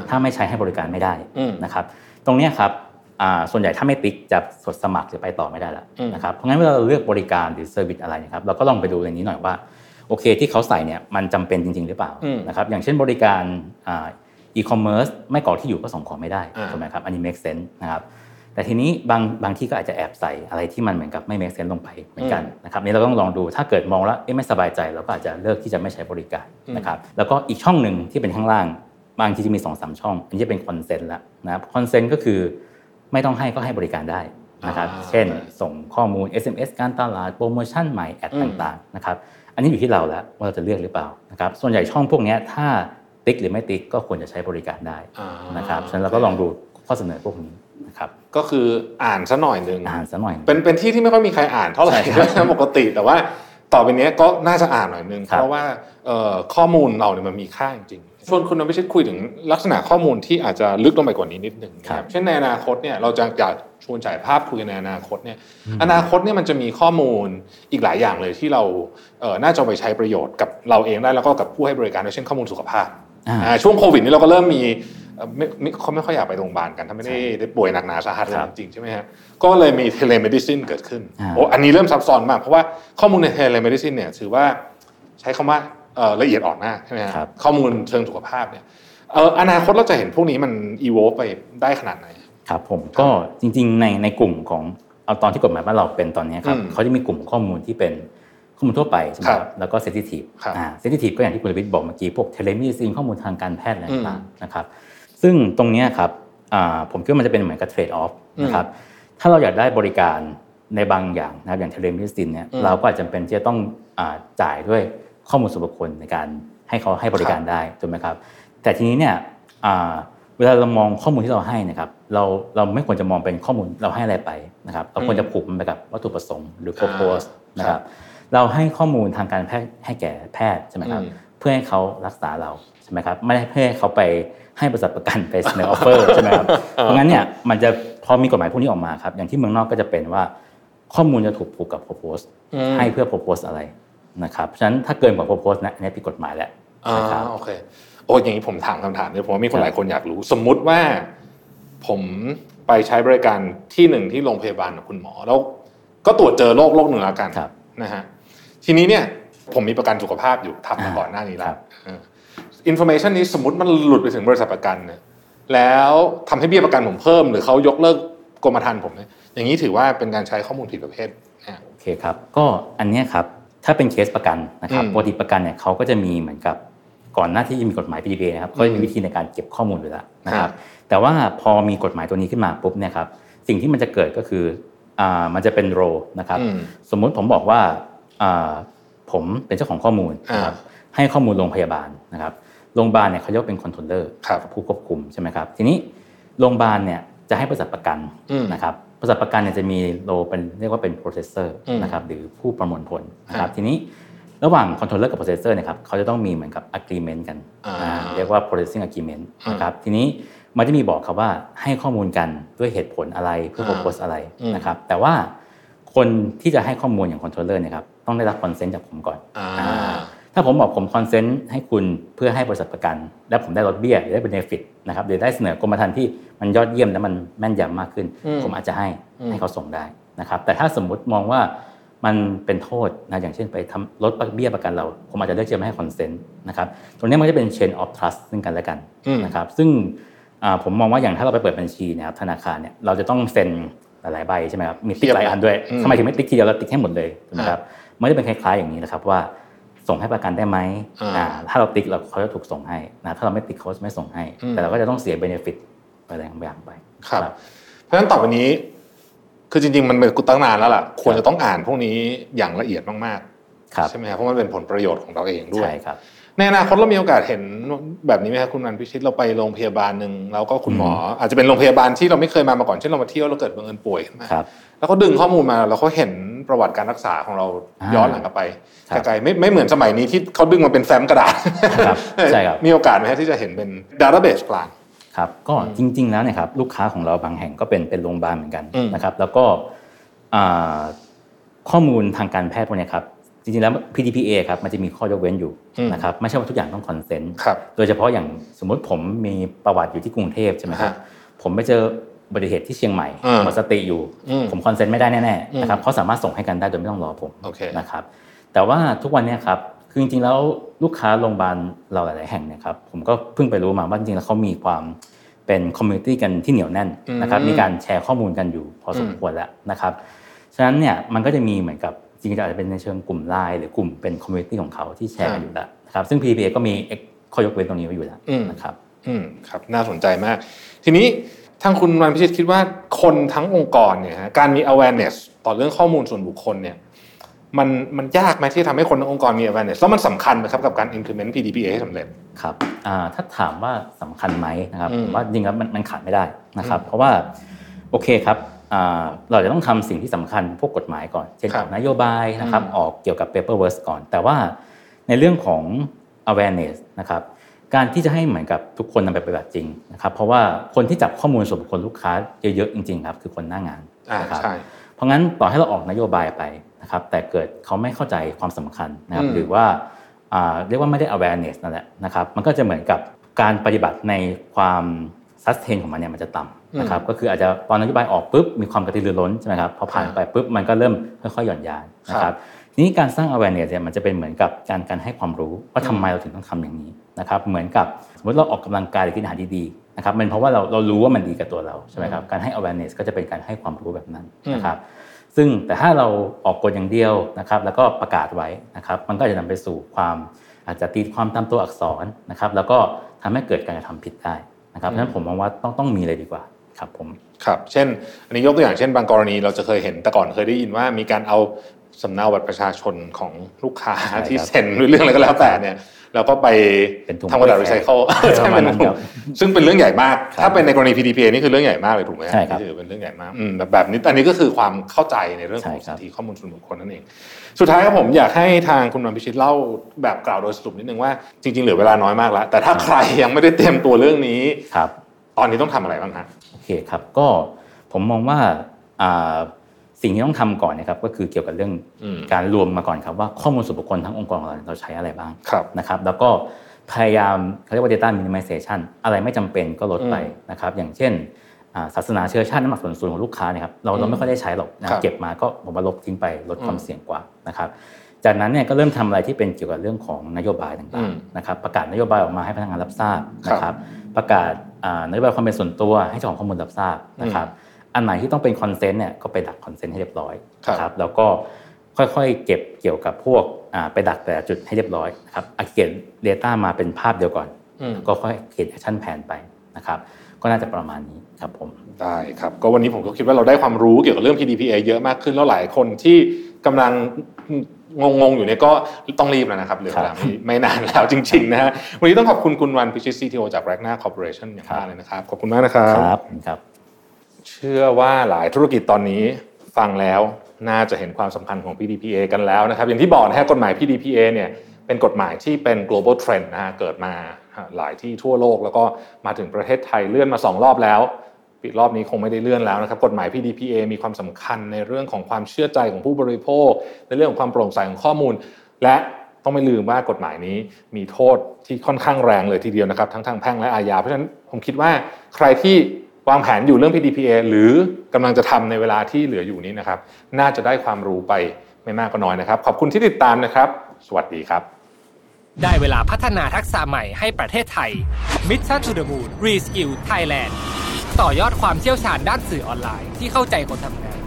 Speaker 3: ถ้าไม่ใช้ให้บริการไม่ได้นะครับตรงนี้ครับ ส่วนใหญ่ถ้าไม่ติ๊กจะสดสมัครหรือไปต่อไม่ได้แล้วนะครับเพราะงั้นเวลาเราเลือกบริการหรือเซอร์วิสอะไรนะครับเราก็ลองไปดูในนี้หน่อยว่าโอเคที่เขาใส่เนี่ยมันจำเป็นจริง ๆ หรือเปล่านะครับอย่างเช่นบริการอีคอมเมิร์ซไม่กรอกที่อยู่ก็ส่งของไม่ได้ถูกไหมครับอันนี้ make sense นะครับแต่ทีนี้บางบางที่ก็อาจจะแอบใส่อะไรที่มันเหมือนกับไม่ make sense ลงไปเหมือนกันนะครับนี่เราต้องลองดูถ้าเกิดมองแล้วไม่สบายใจเราก็อาจจะเลือกที่จะไม่ใช้บริการนะครับแล้วก็อีกช่องหนึ่งที่เป็นข้างล่าง บางทีจะมี2อสช่อง อันนี้เป็น consent ละนะครับ consent ก็คือ ไม่ต้องให้ก็ให้บริการได้นะครับ เช่น ส่งข้อมูล SMS การตลาดโปรโมชั่นใหม่ ad ต่างๆนะครับ อันนี้อยู่ที่เราแล้วว่าเราจะเลือกหรือเปล่านะครับ ส่วนใหญ่ช่องพวกนี้ถ้าติ๊กหรือไม่ติ๊กก็ควรจะใช้บริการได้นะครับ ฉะนั้นเราก็ลองดูข้อเสนอพวกนี้นะครับ
Speaker 2: ก็คืออ่านซะหน่อยหนึ่ง
Speaker 3: อ่านซะหน่อย
Speaker 2: เป็นเป็นที่ที่ไม่ค่อยมีใครอ่านเท่าไหร่ปกติแต่ว่าต่อไปนี้ก็น่าจะอ่านหน่อยนึงเพราะว่าข้อมูลเราเนี่ยมันมีค่าจริง ชวนคุณนวิชิตคุยถึงลักษณะข้อมูลที่อาจจะลึกลงไปกว่านี้นิดหนึ่งครับเช่นในอนาคตเนี่ยเราจะอยากชวนฉายภาพคุยในอนาคตเนี่ยอนาคตเนี่ยมันจะมีข้อมูลอีกหลายอย่างเลยที่เราน่าจะไปใช้ประโยชน์กับเราเองได้แล้วก็กับผู้ให้บริการเช่นข้อมูลสุขภาพช่วงโควิดนี้เราก็เริ่มมีไม่เขาไม่ค่อยอยากไปโรงพยาบาลกันถ้าไม่ได้ได้ป่วยหนักหนาสาหัสเลยจริงใช่ไหมฮะก็เลยมี telemedicine เกิดขึ้นโอ้อันนี้เริ่มซับซ้อนมากเพราะว่าข้อมูลใน telemedicine เนี่ยถือว่าใช้คำว่า ละเอียดอ่อนมากใช่ไหมครับข้อมูลเชิงสุขภาพเนี่ยอนาคตเราจะเห็นพวกนี้มันอีโวไปได้ขนาดไหน
Speaker 3: ครับผมก็จริงๆในในกลุ่มของเอาตอนที่กฎหมายบ้านเราเป็นตอนนี้ครับเขาจะมีกลุ่มข้อมูลที่เป็นข้อมูลทั่วไปใช่ไหมครับแล้วก็ sensitive อ่า sensitive ก็อย่างที่คุณลวิทย์บอกเมื่อกี้พวก telemedicine ข้อมูลทางการแพทย์อะไรต่างๆนะครับซึ่งตรงนี้ครับผมคิดว่ามันจะเป็นเหมือนกับ trade-off นะครับถ้าเราอยากได้บริการในบางอย่างนะครับอย่าง telemedicine เนี่ยเราก็อาจจะจำเป็นที่จะต้องจ่ายด้วย ข้อมูลส่วนบุคคลในการให้เขาให้บริการได้ถูกไหมครับ แต่ทีนี้เนี่ยเวลาเรามองข้อมูลที่เราให้นะครับ เราเราไม่ควรจะมองเป็นข้อมูลเราให้อะไรไปนะครับ เราควรจะผูกมันไปกับวัตถุประสงค์หรือ purpose นะครับ เราให้ข้อมูลทางการแพทย์ให้แก่แพทย์ใช่ไหมครับเพื่อให้เขารักษาเราใช่ไหมครับไม่ได้เพื่อให้เขาไปให้บริษัทประกันไปเสนอออฟเฟอร์ใช่ไหมครับเพราะงั้นเนี่ยมันจะพอมีกฎหมายพวกนี้ออกมาครับอย่างที่เมืองนอกก็จะเป็นว่าข้อมูลจะถูกผูกกับ purpose ให้เพื่อ purpose อะไร นะครับฉะนั้นถ้าเกินกว่า purpose นะอันนี้ผิดกฎหมายแล้ว
Speaker 2: นะครับโอเคโอ้อย่างนี้ผมถามคำถามเนี่ยผมว่ามีคนหลายคนอยากรู้ สมมุติว่าผมไปใช้บริการที่หนึ่งที่โรงพยาบาลกับคุณหมอแล้ว ก็ตรวจเจอโรคโรคหนึ่งแล้วกันนะฮะทีนี้เนี่ยผมมีประกันสุขภาพอยู่ทำมาก่อนหน้านี้แล้ว information นี้สมมติมันหลุดไปถึงบริษัทประกันเนี่ยแล้วทำให้เบี้ยประกันผมเพิ่ม หรือเขายกเลิกกรมธรรม์ผมเนี่ยอย่างนี้ถือว่าเป็นการใช้ข้อมูลผิดประเภท
Speaker 3: โอเคครับ ก็อันนี้ครับ ถ้าเป็นเคสประกันนะครับปกติประกันเนี่ยเขาก็จะมีเหมือนกับก่อนหน้าที่จะมีกฎหมาย PDPA นะครับเขาจะมีวิธีในการเก็บข้อมูลอยู่แล้วนะครับ แต่ว่าพอมีกฎหมายตัวนี้ขึ้นมาปุ๊บเนี่ยครับสิ่งที่มันจะเกิดก็คืออ่ามันจะเป็น role นะครับ สมมุติผมบอกว่าอ่าผมเป็นเจ้าของข้อมูลนะครับให้ข้อมูลโรงพยาบาลนะครับโรงพยาบาลเนี่ยเขาเรียกเป็น controllerผู้ควบคุมใช่ไหมครับ ทีนี้โรงพยาบาลเนี่ยจะให้บริษัทประกันนะครับ บริษัทประกันเนี่ยจะมี role เป็นเรียกว่าเป็น processor นะครับหรือผู้ประมวลผลนะครับทีนี้ระหว่าง controller กับ processor นะครับเขาจะต้องมีเหมือนกับ agreement กัน เรียกว่า processing agreement นะครับทีนี้มันจะมีบอกครับว่าให้ข้อมูลกันด้วยเหตุผลอะไรเพื่อ purpose อะไรนะครับแต่ว่าคนที่จะให้ข้อมูลอย่าง controller นะครับต้องได้รับ consent จากผมก่อน ถ้าผมบอกผม consent ให้คุณเพื่อให้บริษัทประกัน และผมได้ลดเบี้ยหรือได้ benefit นะครับหรือได้เสนอกรมธรรม์ที่มันยอดเยี่ยมและมันแม่นยำมากขึ้น ผมอาจจะให้ให้เขาส่งได้นะครับ แต่ถ้าสมมุติมองว่ามันเป็นโทษนะอย่างเช่นไปทำลดเบี้ยประกันเรา ผมอาจจะเลือกจะไม่ให้ consent นะครับตรงนี้มันจะเป็น chain of trust ซึ่งกันและกันนะครับ ซึ่งผมมองว่าอย่างถ้าเราไปเปิดบัญชีนะครับธนาคารเนี่ยเราจะต้องเซ็นหลายใบใช่ไหมครับมีติ๊กหลายอันด้วยทำไมถึงไม่ติ๊กทีเดียวแล้วติ๊กให้หมดเลยนะครับมันจะเป็นคล้ายๆอย่างนี้นะครับว่า ส่งให้ประกันได้ไหมถ้าเราติ๊กเราเขาจะถูกส่งให้นะถ้าเราไม่ติ๊กเขาจะไม่ส่งให้ แต่เราก็จะต้องเสียเบเนฟิตไปอะไรบางอย่างไป
Speaker 2: ครับราะฉะนั้นต่อไปนี้ คือจริง ๆ มันเป็นกุตั้งนานแล้วล่ะ ควรจะต้องอ่านพวกนี้อย่างละเอียดมาก
Speaker 3: ครับ
Speaker 2: ๆใช่ไหมครับเพราะมันเป็นผลประโยชน์ของเราเองด้วย
Speaker 3: ใช่ครับ
Speaker 2: ในอนาคตเรามีโอกาสเห็นแบบนี้ไหมครับคุณนันพิชิตเราไปโรงพยาบาลหนึ่งแล้วก็คุณหมอ อาจจะเป็นโรงพยาบาลที่เราไม่เคยมามาก่อนเช่นเรามาเที่ยวเราเกิดบังเอิญป่วยขึ้นมา
Speaker 3: ครับ
Speaker 2: แล้วก็ดึงข้อมูลมาแล้วเขาเห็นประวัติการรักษาของเรา
Speaker 3: อ่า
Speaker 2: ย้อนหลังกลับไป
Speaker 3: ครับ
Speaker 2: ไกลๆไม่ไม่เหมือนสมัยนี้ที่เขาดึงมาเป็นแฟ้มกระดาษ
Speaker 3: ครับใช่ครับ
Speaker 2: มีโอกาสไหมฮะที่จะเห็นเป็น database กลาง
Speaker 3: ครับก็จริง ๆ แล้วเนี่ยครับลูกค้าของเราบางแห่งก็เป็นเป็นโรงพยาบาลเหมือนกัน
Speaker 2: อืม
Speaker 3: นะครับ แล้วก็อ่าข้อมูลทางการแพทย์พวกเนี้ยครับ จริงๆแล้ว PDPA ครับมันจะมีข้อยกเว้นอยู่นะครับไม่ใช่ว่าทุกอย่างต้อง consent
Speaker 2: ครับ
Speaker 3: โดยเฉพาะอย่างสมมุติผมมีประวัติอยู่ที่กรุงเทพใช่ไหมครับ
Speaker 2: ฮะ
Speaker 3: ผมไปเจออุบัติเหตุที่เชียงใหม่
Speaker 2: อืม
Speaker 3: หมดสติอยู่
Speaker 2: อืม
Speaker 3: ผม consent ไม่ได้แน่ๆ
Speaker 2: อืม
Speaker 3: นะครับเขาสามารถส่งให้กันได้โดยไม่ต้องรอผม
Speaker 2: โอเค
Speaker 3: นะครับแต่ว่าทุกวันเนี้ยครับคือจริงๆแล้วลูกค้าโรงพยาบาลเราหลายๆแห่งนะครับผมก็เพิ่งไปรู้มาว่าจริงๆแล้วเขามีความเป็น community กันที่เหนียวแน่นนะครับ
Speaker 2: อืม
Speaker 3: มีการแชร์ข้อมูลกันอยู่พอสมควรแล้วนะครับฉะนั้นเนี่ยมันก็จะมีเหมือนกับ จริงๆอาจจะเป็นในเชิงกลุ่มไลน์หรือกลุ่มเป็น community ของเขาที่แชร์กันอยู่แล้วนะครับซึ่ง PDPA ก็มีข้อยกเว้นตรงนี้ไว้อยู่แล้วนะครับ
Speaker 2: อืมครับน่าสนใจมาก ทีนี้ทางคุณวันพิชิตคิดว่าคนทั้งองค์กรเนี่ยฮะการมี awareness ต่อเรื่องข้อมูลส่วนบุคคลเนี่ยมันมันยากไหมที่ทำให้คนทั้งองค์กรมี awareness แล้วมันสำคัญไหมครับกับการ implement PDPA ให้สำเร็จ
Speaker 3: ครับอ่าถ้าถามว่าสำคัญไหมนะครับ
Speaker 2: อืม
Speaker 3: ผมว่าจริงๆแล้วมันมันขาดไม่ได้นะครับ เพราะว่าโอเคครับอ่า เราจะต้องทำสิ่งที่สำคัญพวกกฎหมายก่อน เช่น
Speaker 2: ครั
Speaker 3: อบอกนโยบายนะครับ
Speaker 2: อืม
Speaker 3: ออกเกี่ยวกับ paper work ก่อน แต่ว่าในเรื่องของ awareness นะครับการที่จะให้เหมือนกับทุกคนนำไปปฏิบัติจริงนะครับเพราะว่าคนที่จับข้อมูลส่วนบุคคลลูกค้าเยอะๆจริงๆครับคือคนหน้างาน
Speaker 2: อ่า
Speaker 3: นะครับ
Speaker 2: ใช่
Speaker 3: เพราะงั้นต่อให้เราออกนโยบายไปนะครับแต่เกิดเขาไม่เข้าใจความสำคัญนะครับ
Speaker 2: อืม
Speaker 3: หรือว่าอ่าเรียกว่าไม่ได้ awareness นั่นแหละนะครับมันก็จะเหมือนกับการปฏิบัติในความ sustain ของมันเนี่ยมันจะต่ำนะครับก็คืออาจจะตอนนโยบายออกปุ๊บมีความกระตือรือร้นใช่ไหมครับพอผ่านไปปุ๊บมันก็เริ่มค่อยๆหย่อนยานนะค
Speaker 2: ครั
Speaker 3: รับบทีนี้การสร้าง awareness เนี่ยมันจะเป็นเหมือนกับการการให้ความรู้ว่าทำไมเราถึงต้องทำอย่างนี้นะครับเหมือนกับสมมติเราออกกำลังกายหรือกินอาหารดีๆนะครับมันเพราะว่าเราเรารู้ว่ามันดีกับตัวเราใช่ไหมครับการให้ awareness ก็จะเป็นการให้ความรู้แบบนั้นนะครับซึ่งแต่ถ้าเราออกกฎอย่างเดียวนะครับแล้วก็ประกาศไว้นะครับมันก็จะนำไปสู่ความอาจจะตีความตามตัวอักษรนะครับแล้วก็ทำให้เกิดการกระทำผิดได้ นะครับเพราะฉะนั้นผมมองว่าต้องต้องมีเลยดีกว่าครับผม
Speaker 2: ครับ เช่น อันนี้ยกตัวอย่างเช่น บางกรณีเราจะเคยเห็นแต่ก่อนเคยได้ยินว่ามีการเอาสำเนาบัตรประชาชนของลูกค้า
Speaker 3: ใช่ครับ
Speaker 2: ที่เซ็นหรือเรื่องอะไรก็แล้วแต่เนี่ย แล้วก็ไป
Speaker 3: เป็นถุง
Speaker 2: ทำกระดาษรีไซเคิล
Speaker 3: ใช่ประมาณนั้นครับ
Speaker 2: ซึ่งเป็นเรื่องใหญ่มาก
Speaker 3: ครับ
Speaker 2: ถ้าเป็นในกรณี PDPA นี่คือเรื่องใหญ่มากเลยถูกไหม
Speaker 3: ใช่ครับ
Speaker 2: นี่ถือเป็นเรื่องใหญ่มากอืมแบบแบบนี้อันนี้ก็คือความเข้าใจในเรื่องของ
Speaker 3: ใช่ครับ
Speaker 2: สิทธิข้อมูลส่วนบุคคลนั่นเอง สุดท้ายครับผมอยากให้ทางคุณวันพิชิตเล่าแบบกล่าวโดยสรุปนิดนึงว่าจริงๆเหลือเวลาน้อยมากแล้ว แต่ถ้าใครยังไม่ได้เตรียมตัวเรื่องนี้
Speaker 3: ครับ
Speaker 2: ตอนนี้ต้องทำอะไรบ้างฮะ
Speaker 3: โอเคครับก็ผมมองว่าอ่า สิ่งที่ต้องทำก่อนนะครับก็คือเกี่ยวกับเรื่อง
Speaker 2: อืม
Speaker 3: การรวมมาก่อนครับว่าข้อมูลส่วนบุคคลทั้งองค์กรของเราเราใช้อะไรบ้าง
Speaker 2: ครับ
Speaker 3: นะครับ แล้วก็พยายามเขาเรียกว่า data minimization อะไรไม่จำเป็นก็ลดไป
Speaker 2: อืม
Speaker 3: นะครับ อย่างเช่นอ่าศาสนาเชื้อชาติน้ำหนักส่วนสูงของลูกค้าเนี่ยครับเราเราไม่ค่อยได้ใช้หรอกนะครับเก็บมาก็ผมว่าลบทิ้งไปลดความ
Speaker 2: อืม
Speaker 3: เสี่ยงกว่านะครับ จากนั้นเนี่ยก็เริ่มทำอะไรที่เป็นเกี่ยวกับเรื่องของนโยบาย
Speaker 2: อืม
Speaker 3: ต่างๆนะครับประกาศนโยบายออกมาให้พนักงานรับทราบนะ
Speaker 2: ค
Speaker 3: ค
Speaker 2: รั
Speaker 3: รับบประกาศอ่านโยบายความเป็นส่วนตัวให้เจ้าของข้อมูลรับทราบนะครับ อันไหนที่ต้องเป็น consent เนี่ยก็ไปดัก consent ให้เรียบร้อย
Speaker 2: ครับ
Speaker 3: นะครับแล้วก็ค่อยๆ เก็บเกี่ยวกับพวกอ่าไปดักแต่ละจุดให้เรียบร้อยนะครับอา get data มาเป็นภาพเดียวก่อน
Speaker 2: อืม
Speaker 3: ก็ค่อยเขียน action แผนไปนะครับก็น่าจะประมาณนี้ครับผม
Speaker 2: ได้ครับก็วันนี้ผมก็คิดว่าเราได้ความรู้เกี่ยวกับเรื่อง PDPA เยอะมากขึ้นแล้วหลายคนที่กำลังงงๆอยู่เนี่ยก็ต้องรีบแล้วนะครับเหลือเวลา
Speaker 3: ครับ
Speaker 2: ไม่ไม่นานแล้วจริงๆนะฮะวันนี้ต้องขอบคุณคุณวันพิชิต CTO จาก r a g n a Corporation อย่างมากเลยนะครับขอบคุณมากนะครับ
Speaker 3: ครับครับ
Speaker 2: เชื่อว่าหลายธุรกิจตอนนี้ฟังแล้วน่าจะเห็นความสำคัญของ PDPA กันแล้วนะครับ อย่างที่บอกนะฮะกฎหมาย PDPA เนี่ยเป็นกฎหมายที่เป็น global trend นะฮะเกิดมาหลายที่ทั่วโลก แล้วก็มาถึงประเทศไทยเลื่อนมา 2 รอบแล้วปีรอบนี้คงไม่ได้เลื่อนแล้วนะครับกฎหมาย PDPA มีความสำคัญในเรื่องของความเชื่อใจของผู้บริโภค ในเรื่องของความโปร่งใสของข้อมูล และต้องไม่ลืมว่ากฎหมายนี้มีโทษที่ค่อนข้างแรงเลยทีเดียวนะครับ ทั้งทางแพ่งและอาญาเพราะฉะนั้นผมคิดว่าใครที่ วางแผนอยู่เรื่อง PDPA หรือกำลังจะทำในเวลาที่เหลืออยู่นี้นะครับ น่าจะได้ความรู้ไปไม่มากก็น้อยนะครับ ขอบคุณที่ติดตามนะครับ สวัสดีครับ
Speaker 4: ได้เวลาพัฒนาทักษะใหม่ให้ประเทศไทย Mission to the Moon Reskill Thailand ต่อยอดความเชี่ยวชาญด้านสื่อออนไลน์ที่เข้าใจคนทำงาน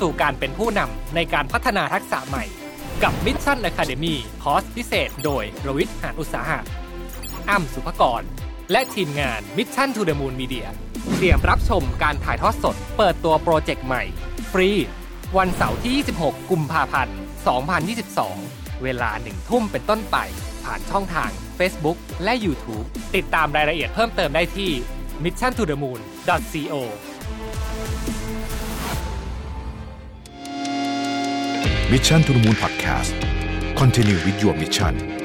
Speaker 4: สู่การเป็นผู้นำในการพัฒนาทักษะใหม่ กับ Mission Academy คอร์สพิเศษ โดยรวิทย์หานอุตสาหะอ้ำสุภกร และทีมงาน Mission to the Moon Media เตรียมรับชมการถ่ายทอดสด เปิดตัวโปรเจกต์ใหม่ ฟรี วันเสาร์ที่ 26 กุมภาพันธ์ 2022 เวลาหนึ่งทุ่มเป็นต้นไป ผ่านช่องทาง Facebook และ YouTube ติดตามรายละเอียดเพิ่มเติมได้ที่ mission to the moon co
Speaker 1: Mission to the Moon Podcast Continue with your mission